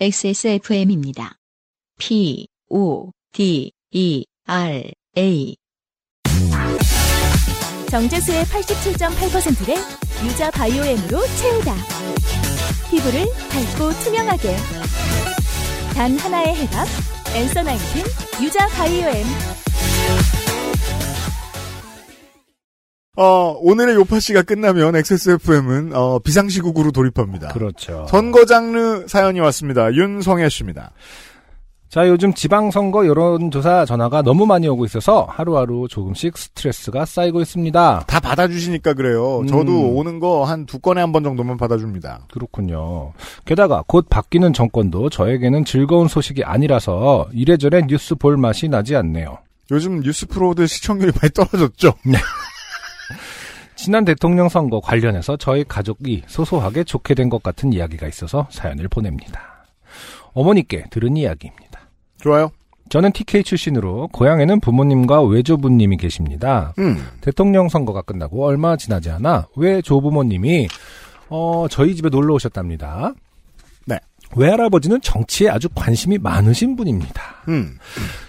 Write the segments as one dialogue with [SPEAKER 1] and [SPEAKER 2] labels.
[SPEAKER 1] XSFM입니다. P, O, D, E, R, A.
[SPEAKER 2] 정제수의 87.8%를 유자 바이오엠으로 채우다. 피부를 밝고 투명하게. 단 하나의 해답. 엔서 나인틴 유자 바이오엠.
[SPEAKER 3] 어, 오늘의 요파 씨가 끝나면 XSFM은 어, 비상시국으로 돌입합니다.
[SPEAKER 4] 그렇죠.
[SPEAKER 3] 선거 장르 사연이 왔습니다. 윤성애 씨입니다.
[SPEAKER 4] 자, 요즘 지방선거 여론조사 전화가 너무 많이 오고 있어서 하루하루 조금씩 스트레스가 쌓이고 있습니다.
[SPEAKER 3] 다 받아주시니까 그래요.
[SPEAKER 4] 음.
[SPEAKER 3] 저도 오는 거 한 두 건에 한 번 정도만 받아줍니다.
[SPEAKER 4] 그렇군요. 게다가 곧 바뀌는 정권도 저에게는 즐거운 소식이 아니라서 이래저래 뉴스 볼 맛이 나지 않네요.
[SPEAKER 3] 요즘 뉴스 프로들 시청률이 많이 떨어졌죠?
[SPEAKER 4] 지난 대통령 선거 관련해서 저희 가족이 소소하게 좋게 된 것 같은 이야기가 있어서 사연을 보냅니다. 어머니께 들은 이야기입니다.
[SPEAKER 3] 좋아요.
[SPEAKER 4] 저는 TK 출신으로 고향에는 부모님과 외조부님이 계십니다.
[SPEAKER 3] 음.
[SPEAKER 4] 대통령 선거가 끝나고 얼마 지나지 않아 외조부모님이 어, 저희 집에 놀러 오셨답니다.
[SPEAKER 3] 네.
[SPEAKER 4] 외할아버지는 정치에 아주 관심이 많으신 분입니다.
[SPEAKER 3] 음.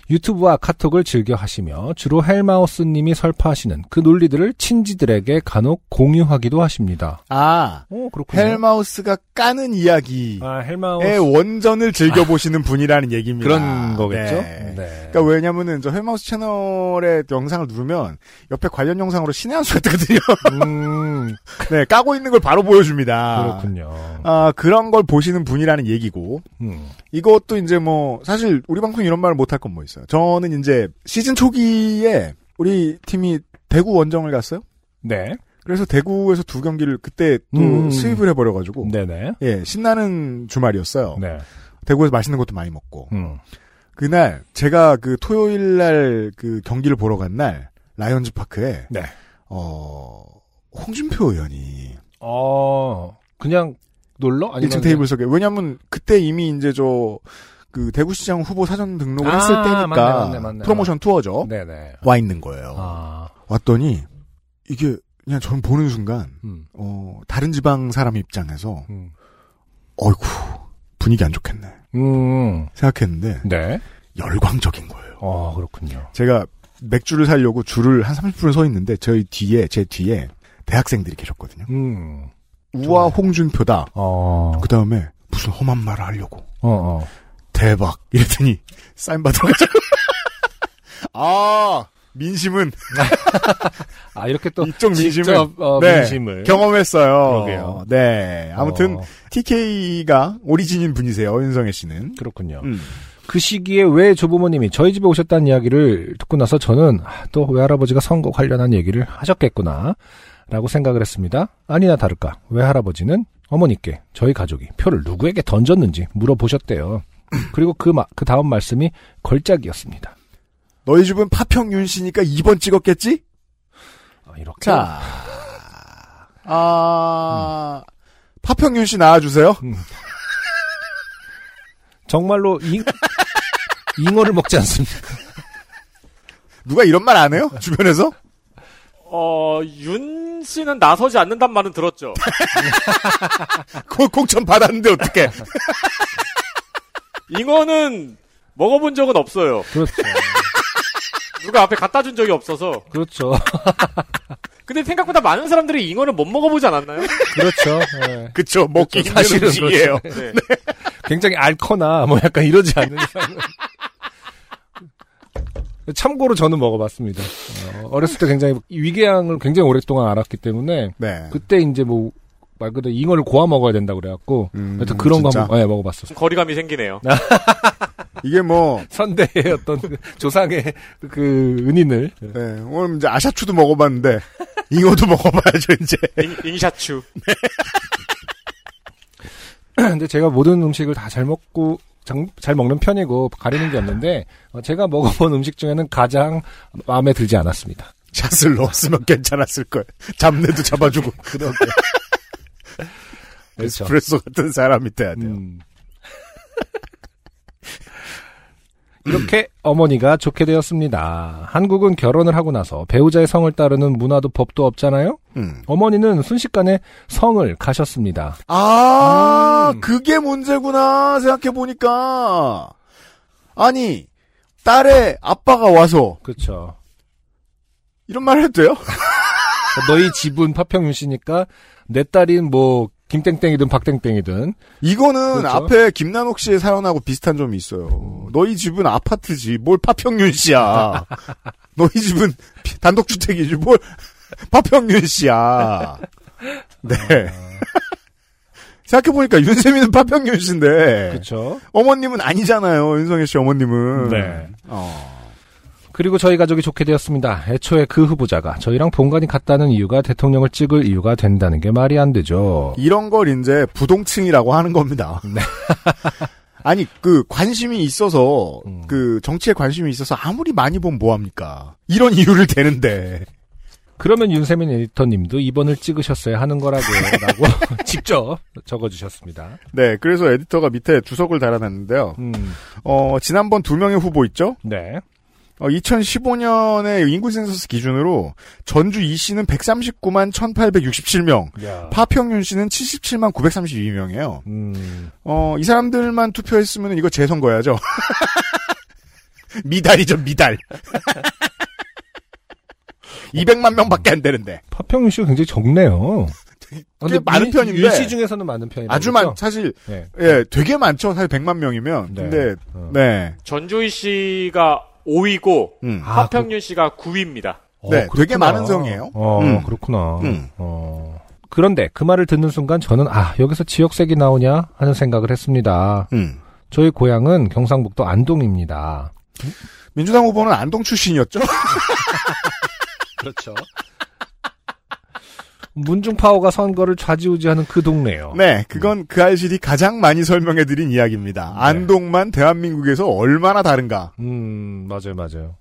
[SPEAKER 4] 유튜브와 카톡을 즐겨 하시며 주로 헬마우스님이 설파하시는 그 논리들을 친지들에게 간혹 공유하기도 하십니다.
[SPEAKER 3] 아,
[SPEAKER 4] 오, 그렇군요.
[SPEAKER 3] 헬마우스가 까는 이야기의
[SPEAKER 4] 아, 헬마우스.
[SPEAKER 3] 원전을 즐겨 보시는 분이라는 얘기입니다.
[SPEAKER 4] 그런 거겠죠?
[SPEAKER 3] 네.
[SPEAKER 4] 네.
[SPEAKER 3] 그러니까 왜냐면은 저 헬마우스 채널의 영상을 누르면 옆에 관련 영상으로 신의 한 수가 뜨거든요.
[SPEAKER 4] 음,
[SPEAKER 3] 네, 까고 있는 걸 바로 보여줍니다.
[SPEAKER 4] 그렇군요.
[SPEAKER 3] 아, 그런 걸 보시는 분이라는 얘기고,
[SPEAKER 4] 음,
[SPEAKER 3] 이것도 이제 뭐, 사실 우리 방송 이런 말을 못할 건 뭐 있어 요. 저는 이제 시즌 초기에 우리 팀이 대구 원정을 갔어요.
[SPEAKER 4] 네.
[SPEAKER 3] 그래서 대구에서 두 경기를 그때 또
[SPEAKER 4] 음.
[SPEAKER 3] sweep을 해버려가지고,
[SPEAKER 4] 네네.
[SPEAKER 3] 예, 신나는 주말이었어요.
[SPEAKER 4] 네.
[SPEAKER 3] 대구에서 맛있는 것도 많이 먹고.
[SPEAKER 4] 음.
[SPEAKER 3] 그날 제가 그 토요일 날 그 경기를 보러 간 날 라이언즈 파크에
[SPEAKER 4] 네.
[SPEAKER 3] 어 홍준표 의원이
[SPEAKER 4] 어, 그냥 놀러? 아니면
[SPEAKER 3] 1층 테이블석에 왜냐면 그때 이미 이제 저 그 대구시장 후보 사전 등록을
[SPEAKER 4] 아,
[SPEAKER 3] 했을 때니까
[SPEAKER 4] 맞네, 맞네, 맞네.
[SPEAKER 3] 프로모션 투어죠.
[SPEAKER 4] 네네.
[SPEAKER 3] 와 있는 거예요.
[SPEAKER 4] 아,
[SPEAKER 3] 왔더니 이게 그냥 전 보는 순간
[SPEAKER 4] 음,
[SPEAKER 3] 어 다른 지방 사람 입장에서
[SPEAKER 4] 음.
[SPEAKER 3] 어이구 분위기 안 좋겠네
[SPEAKER 4] 음,
[SPEAKER 3] 생각했는데
[SPEAKER 4] 네.
[SPEAKER 3] 열광적인 거예요.
[SPEAKER 4] 어, 그렇군요.
[SPEAKER 3] 제가 맥주를 사려고 줄을 한 30분 서 있는데 저희 뒤에 제 뒤에 대학생들이 계셨거든요.
[SPEAKER 4] 음,
[SPEAKER 3] 우와 홍준표다.
[SPEAKER 4] 어,
[SPEAKER 3] 그 다음에 무슨 험한 말을 하려고
[SPEAKER 4] 어, 어.
[SPEAKER 3] 대박 이랬더니 사인 받으러 가자. 아 민심은
[SPEAKER 4] 아, 이렇게 또.
[SPEAKER 3] 이쪽 민심은
[SPEAKER 4] 직접, 어,
[SPEAKER 3] 네,
[SPEAKER 4] 민심을.
[SPEAKER 3] 경험했어요.
[SPEAKER 4] 그러게요.
[SPEAKER 3] 네 아무튼
[SPEAKER 4] 어,
[SPEAKER 3] TK가 오리진인 분이세요 윤성애 씨는.
[SPEAKER 4] 그렇군요.
[SPEAKER 3] 음.
[SPEAKER 4] 그 시기에 왜 조부모님이 저희 집에 오셨다는 이야기를 듣고 나서 저는 아, 또 외할아버지가 선거 관련한 얘기를 하셨겠구나 라고 생각을 했습니다. 아니나 다를까 외할아버지는 어머니께 저희 가족이 표를 누구에게 던졌는지 물어보셨대요. 그리고 그, 마- 그 다음 말씀이 걸작이었습니다.
[SPEAKER 3] 너희 집은 파평 윤 씨니까 2번 찍었겠지?
[SPEAKER 4] 아, 이렇게.
[SPEAKER 3] 자, 아 파평 윤 씨 나와주세요.
[SPEAKER 4] 정말로 잉, 잉어를 먹지 않습니다.
[SPEAKER 3] 누가 이런 말 안 해요? 주변에서?
[SPEAKER 5] 어, 윤 씨는 나서지 않는단 말은 들었죠.
[SPEAKER 3] 그 공천 받았는데 어떡해.
[SPEAKER 5] 잉어는 먹어본 적은 없어요.
[SPEAKER 4] 그렇죠.
[SPEAKER 5] 누가 앞에 갖다 준 적이 없어서.
[SPEAKER 4] 그렇죠.
[SPEAKER 5] 근데 생각보다 많은 사람들이 잉어를 못 먹어보지 않았나요?
[SPEAKER 4] 그렇죠. 예.
[SPEAKER 3] 그쵸, 먹기
[SPEAKER 4] 그렇죠.
[SPEAKER 3] 힘든
[SPEAKER 4] 사실은
[SPEAKER 3] 음식이에요.
[SPEAKER 5] 네.
[SPEAKER 4] 굉장히 앓거나 뭐 약간 이러지 않는 이상은. 참고로 저는 먹어봤습니다. 어, 어렸을 때 굉장히 위궤양을 굉장히 오랫동안 앓았기 때문에
[SPEAKER 3] 네.
[SPEAKER 4] 그때 이제 뭐 말 그대로 잉어를 고아 먹어야 된다 그래갖고
[SPEAKER 3] 음,
[SPEAKER 4] 하여튼 그런 거
[SPEAKER 3] 진짜?
[SPEAKER 4] 한번 예, 먹어봤었어요.
[SPEAKER 5] 거리감이 생기네요.
[SPEAKER 3] 이게 뭐,
[SPEAKER 4] 선대의 어떤 그 조상의 그 은인을
[SPEAKER 3] 네, 오늘 이제 아샤추도 먹어봤는데, 잉어도 먹어봐야죠, 이제.
[SPEAKER 5] 잉, 잉샤추.
[SPEAKER 4] 근데 제가 모든 음식을 다 잘 먹고 장- 잘 먹는 편이고 가리는 게 없는데 어, 제가 먹어본 음식 중에는 가장 마음에 들지 않았습니다.
[SPEAKER 3] 샷을 넣었으면 괜찮았을 걸. 잡내도 잡아주고.
[SPEAKER 4] 그러게. 그렇죠.
[SPEAKER 3] 에스프레소 같은 사람이 돼야 돼요.
[SPEAKER 4] 음. 이렇게 어머니가 좋게 되었습니다. 한국은 결혼을 하고 나서 배우자의 성을 따르는 문화도 법도 없잖아요?
[SPEAKER 3] 음.
[SPEAKER 4] 어머니는 순식간에 성을 가셨습니다.
[SPEAKER 3] 아,
[SPEAKER 4] 음.
[SPEAKER 3] 그게 문제구나, 생각해 보니까. 아니, 딸의 아빠가 와서,
[SPEAKER 4] 그렇죠.
[SPEAKER 3] 이런 말 해도 돼요?
[SPEAKER 4] 너희 집은 파평윤 씨니까 내 딸인 뭐 김땡땡이든 박땡땡이든
[SPEAKER 3] 이거는
[SPEAKER 4] 그렇죠.
[SPEAKER 3] 앞에 김난옥 씨의 사연하고 비슷한 점이 있어요. 너희 집은 아파트지, 뭘 파평윤 씨야. 너희 집은 피- 단독주택이지, 뭘 파평윤 씨야. 네. 생각해보니까 윤세민은 파평윤 씨인데,
[SPEAKER 4] 그렇죠.
[SPEAKER 3] 어머님은 아니잖아요, 윤성혜 씨 어머님은.
[SPEAKER 4] 네.
[SPEAKER 3] 어.
[SPEAKER 4] 그리고 저희 가족이 좋게 되었습니다. 애초에 그 후보자가 저희랑 본관이 같다는 이유가 대통령을 찍을 이유가 된다는 게 말이 안 되죠.
[SPEAKER 3] 이런 걸 이제 부동층이라고 하는 겁니다.
[SPEAKER 4] 네.
[SPEAKER 3] 아니 그 관심이 있어서
[SPEAKER 4] 음.
[SPEAKER 3] 그 정치에 관심이 있어서 아무리 많이 보면 뭐 합니까? 이런 이유를 대는데
[SPEAKER 4] 그러면 윤세민 에디터님도 이번을 찍으셨어야 하는 거라고요. 라고 직접 적어주셨습니다.
[SPEAKER 3] 네 그래서 에디터가 밑에 주석을 달아놨는데요.
[SPEAKER 4] 음,
[SPEAKER 3] 어 지난번 두 명의 후보 있죠?
[SPEAKER 4] 네.
[SPEAKER 3] 어, 2015년의 인구 센서스 기준으로 전주 이 씨는 139만 1,867명,
[SPEAKER 4] 야.
[SPEAKER 3] 파평윤 씨는 77만 932명이에요.
[SPEAKER 4] 음,
[SPEAKER 3] 어, 이 사람들만 투표했으면 이거 재선거야죠. 미달이죠, 미달. 200만 명밖에 안 되는데.
[SPEAKER 4] 파평윤 씨가 굉장히 적네요.
[SPEAKER 3] 꽤 많은 편인데.
[SPEAKER 4] 윤씨 중에서는 많은 편이라고
[SPEAKER 3] 아주
[SPEAKER 4] 그러죠?
[SPEAKER 3] 많, 사실,
[SPEAKER 4] 네.
[SPEAKER 3] 예, 되게 많죠. 사실 100만 명이면.
[SPEAKER 4] 네.
[SPEAKER 3] 근데,
[SPEAKER 4] 어.
[SPEAKER 3] 네.
[SPEAKER 5] 전주희 씨가 5위고
[SPEAKER 3] 음.
[SPEAKER 4] 아,
[SPEAKER 5] 하평윤 씨가 9위입니다.
[SPEAKER 4] 어,
[SPEAKER 3] 네, 되게
[SPEAKER 4] 그렇구나.
[SPEAKER 3] 많은 성이에요.
[SPEAKER 4] 어,
[SPEAKER 3] 음.
[SPEAKER 4] 그렇구나.
[SPEAKER 3] 음.
[SPEAKER 4] 어. 그런데 그 말을 듣는 순간 저는 아, 여기서 지역색이 나오냐 하는 생각을 했습니다.
[SPEAKER 3] 음.
[SPEAKER 4] 저희 고향은 경상북도 안동입니다.
[SPEAKER 3] 민주당 후보는 안동 출신이었죠?
[SPEAKER 4] 그렇죠. 문중 파워가 선거를 좌지우지하는 그 동네요.
[SPEAKER 3] 네, 그건 그 알실이 가장 많이 설명해드린 이야기입니다.
[SPEAKER 4] 네.
[SPEAKER 3] 안동만 대한민국에서 얼마나 다른가.
[SPEAKER 4] 음, 맞아요, 맞아요.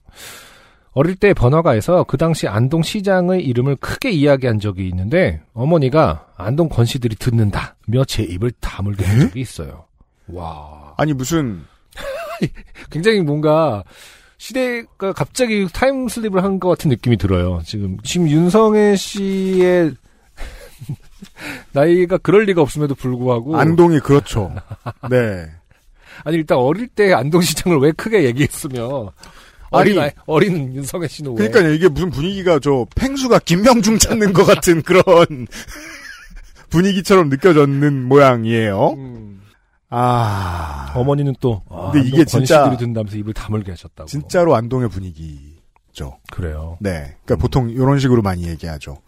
[SPEAKER 4] 어릴 때 번화가에서 그 당시 안동 시장의 이름을 크게 이야기한 적이 있는데 어머니가 안동 권씨들이 듣는다며 제 입을 다물게 한 적이 있어요. 와,
[SPEAKER 3] 아니, 무슨,
[SPEAKER 4] 굉장히 뭔가 시대가 갑자기 타임슬립을 한 것 같은 느낌이 들어요. 지금 지금 윤성애 씨의 나이가 그럴 리가 없음에도 불구하고
[SPEAKER 3] 안동이 그렇죠. 네.
[SPEAKER 4] 아니 일단 어릴 때 안동시장을 왜 크게 얘기했으며 어린
[SPEAKER 3] 아니,
[SPEAKER 4] 어린 윤성애 씨는 왜
[SPEAKER 3] 그러니까 이게 무슨 분위기가 저 팽수가 김명중 찾는 것 같은 그런 분위기처럼 느껴졌는 모양이에요.
[SPEAKER 4] 음,
[SPEAKER 3] 아,
[SPEAKER 4] 어머니는 또 아,
[SPEAKER 3] 근데 이게 진짜-
[SPEAKER 4] 든다면서 입을 다물게 하셨다고
[SPEAKER 3] 진짜로 안동의 분위기죠.
[SPEAKER 4] 그래요.
[SPEAKER 3] 네. 그러니까
[SPEAKER 4] 음.
[SPEAKER 3] 보통 이런 식으로 많이 얘기하죠.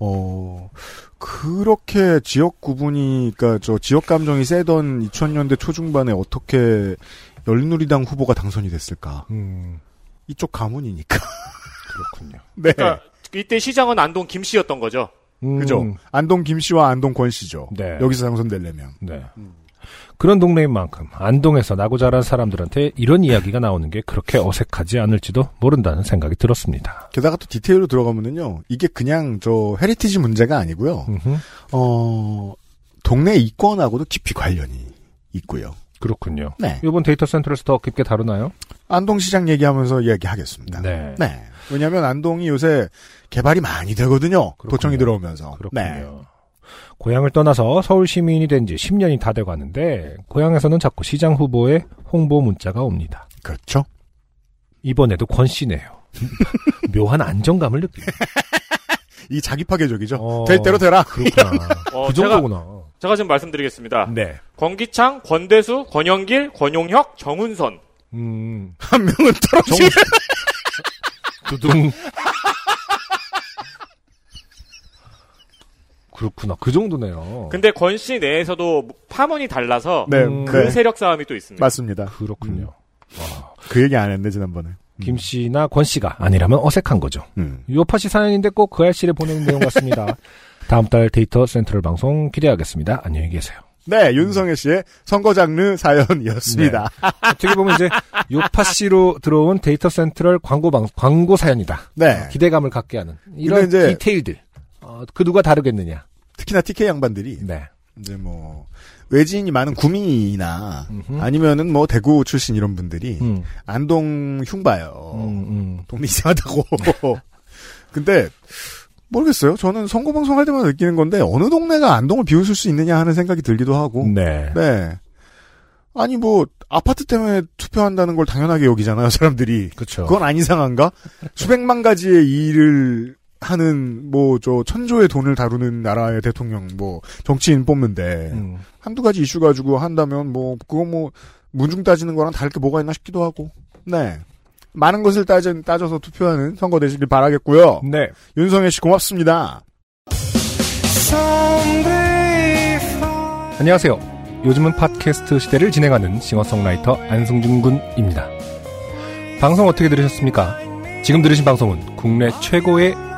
[SPEAKER 3] 어, 그렇게 지역 구분이, 그니까 저 지역 감정이 세던 2000년대 초중반에 어떻게 열누리당 후보가 당선이 됐을까?
[SPEAKER 4] 음,
[SPEAKER 3] 이쪽 가문이니까.
[SPEAKER 4] 그렇군요.
[SPEAKER 3] 네.
[SPEAKER 5] 그러니까 이때 시장은 안동 김 씨였던 거죠.
[SPEAKER 4] 음,
[SPEAKER 3] 그죠? 안동 김 씨와 안동 권 씨죠.
[SPEAKER 4] 네.
[SPEAKER 3] 여기서 당선되려면.
[SPEAKER 4] 네. 그런 동네인 만큼 안동에서 나고 자란 사람들한테 이런 이야기가 나오는 게 그렇게 어색하지 않을지도 모른다는 생각이 들었습니다.
[SPEAKER 3] 게다가 또 디테일로 들어가면은요, 이게 그냥 저 heritage 문제가 아니고요,
[SPEAKER 4] 음흠,
[SPEAKER 3] 어, 동네 이권하고도 깊이 관련이 있고요.
[SPEAKER 4] 그렇군요.
[SPEAKER 3] 네.
[SPEAKER 4] 이번 데이터 센트럴에서 더 깊게 다루나요?
[SPEAKER 3] 안동시장 얘기하면서 이야기하겠습니다.
[SPEAKER 4] 네.
[SPEAKER 3] 네. 왜냐하면 안동이 요새 개발이 많이 되거든요.
[SPEAKER 4] 그렇군요.
[SPEAKER 3] 도청이 들어오면서.
[SPEAKER 4] 그렇군요.
[SPEAKER 3] 네.
[SPEAKER 4] 고향을 떠나서 서울 시민이 된 지 10년이 다 돼가는데 고향에서는 자꾸 시장 후보의 홍보 문자가 옵니다.
[SPEAKER 3] 그렇죠.
[SPEAKER 4] 이번에도 권 씨네요. 묘한 안정감을 느낍니다.
[SPEAKER 3] 이 자기 파괴적이죠.
[SPEAKER 4] 어.
[SPEAKER 3] 될 대로 되라.
[SPEAKER 4] 그렇구나.
[SPEAKER 5] 어,
[SPEAKER 4] 그
[SPEAKER 5] 제가,
[SPEAKER 4] 정도구나.
[SPEAKER 5] 제가 지금 말씀드리겠습니다.
[SPEAKER 4] 네.
[SPEAKER 5] 권기창, 권대수, 권영길, 권용혁, 정운선.
[SPEAKER 4] 음.
[SPEAKER 3] 한 명은 떨어지.
[SPEAKER 4] 두둥. 그렇구나. 그 정도네요.
[SPEAKER 5] 근데 권씨 내에서도 파문이 달라서
[SPEAKER 3] 네,
[SPEAKER 4] 음,
[SPEAKER 5] 그
[SPEAKER 3] 네.
[SPEAKER 5] 세력 싸움이 또 있습니다.
[SPEAKER 3] 맞습니다.
[SPEAKER 4] 그렇군요.
[SPEAKER 3] 그 얘기 안 했네 지난번에.
[SPEAKER 4] 김 씨나 권 씨가 아니라면 어색한 거죠.
[SPEAKER 3] 음.
[SPEAKER 4] 요팟시 사연인데 꼭 그알싫에 보내는 내용 같습니다. 다음 달 데이터 센트럴 방송 기대하겠습니다. 안녕히 계세요.
[SPEAKER 3] 네, 윤성혜 씨의 선거 장르 사연이었습니다.
[SPEAKER 4] 어떻게 보면 이제 요팟시로 들어온 데이터 센트럴 광고 방 광고 사연이다.
[SPEAKER 3] 네.
[SPEAKER 4] 기대감을 갖게 하는 이런 디테일들. 어, 그 누가 다르겠느냐.
[SPEAKER 3] 특히나 TK 양반들이
[SPEAKER 4] 네.
[SPEAKER 3] 이제 뭐 외지인이 많은 구미나
[SPEAKER 4] 음흠.
[SPEAKER 3] 아니면은 뭐 대구 출신 이런 분들이
[SPEAKER 4] 음,
[SPEAKER 3] 안동 흉봐요.
[SPEAKER 4] 음, 음.
[SPEAKER 3] 동네 이상하다고. 근데 모르겠어요. 저는 선거 방송할 때마다 느끼는 건데 어느 동네가 안동을 비웃을 수 있느냐 하는 생각이 들기도 하고.
[SPEAKER 4] 네.
[SPEAKER 3] 네. 아니 뭐 아파트 때문에 투표한다는 걸 당연하게 여기잖아요, 사람들이.
[SPEAKER 4] 그렇죠.
[SPEAKER 3] 그건 안 이상한가? 수백만 가지의 일을 하는 뭐 저 천조의 돈을 다루는 나라의 대통령 뭐 정치인 뽑는데
[SPEAKER 4] 음.
[SPEAKER 3] 한두 가지 이슈 가지고 한다면 뭐 그거 뭐 문중 따지는 거랑 다를 게 뭐가 있나 싶기도 하고. 네. 많은 것을 따져, 따져서 투표하는 선거 되시길 바라겠고요.
[SPEAKER 4] 네.
[SPEAKER 3] 윤성혜 씨 고맙습니다.
[SPEAKER 4] 안녕하세요. 요즘은 팟캐스트 시대를 진행하는 싱어송라이터 안승준 군입니다. 방송 어떻게 들으셨습니까? 지금 들으신 방송은 국내 최고의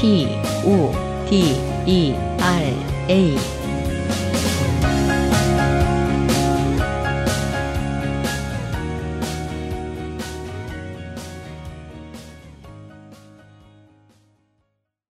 [SPEAKER 1] P, O, D, E, R, A.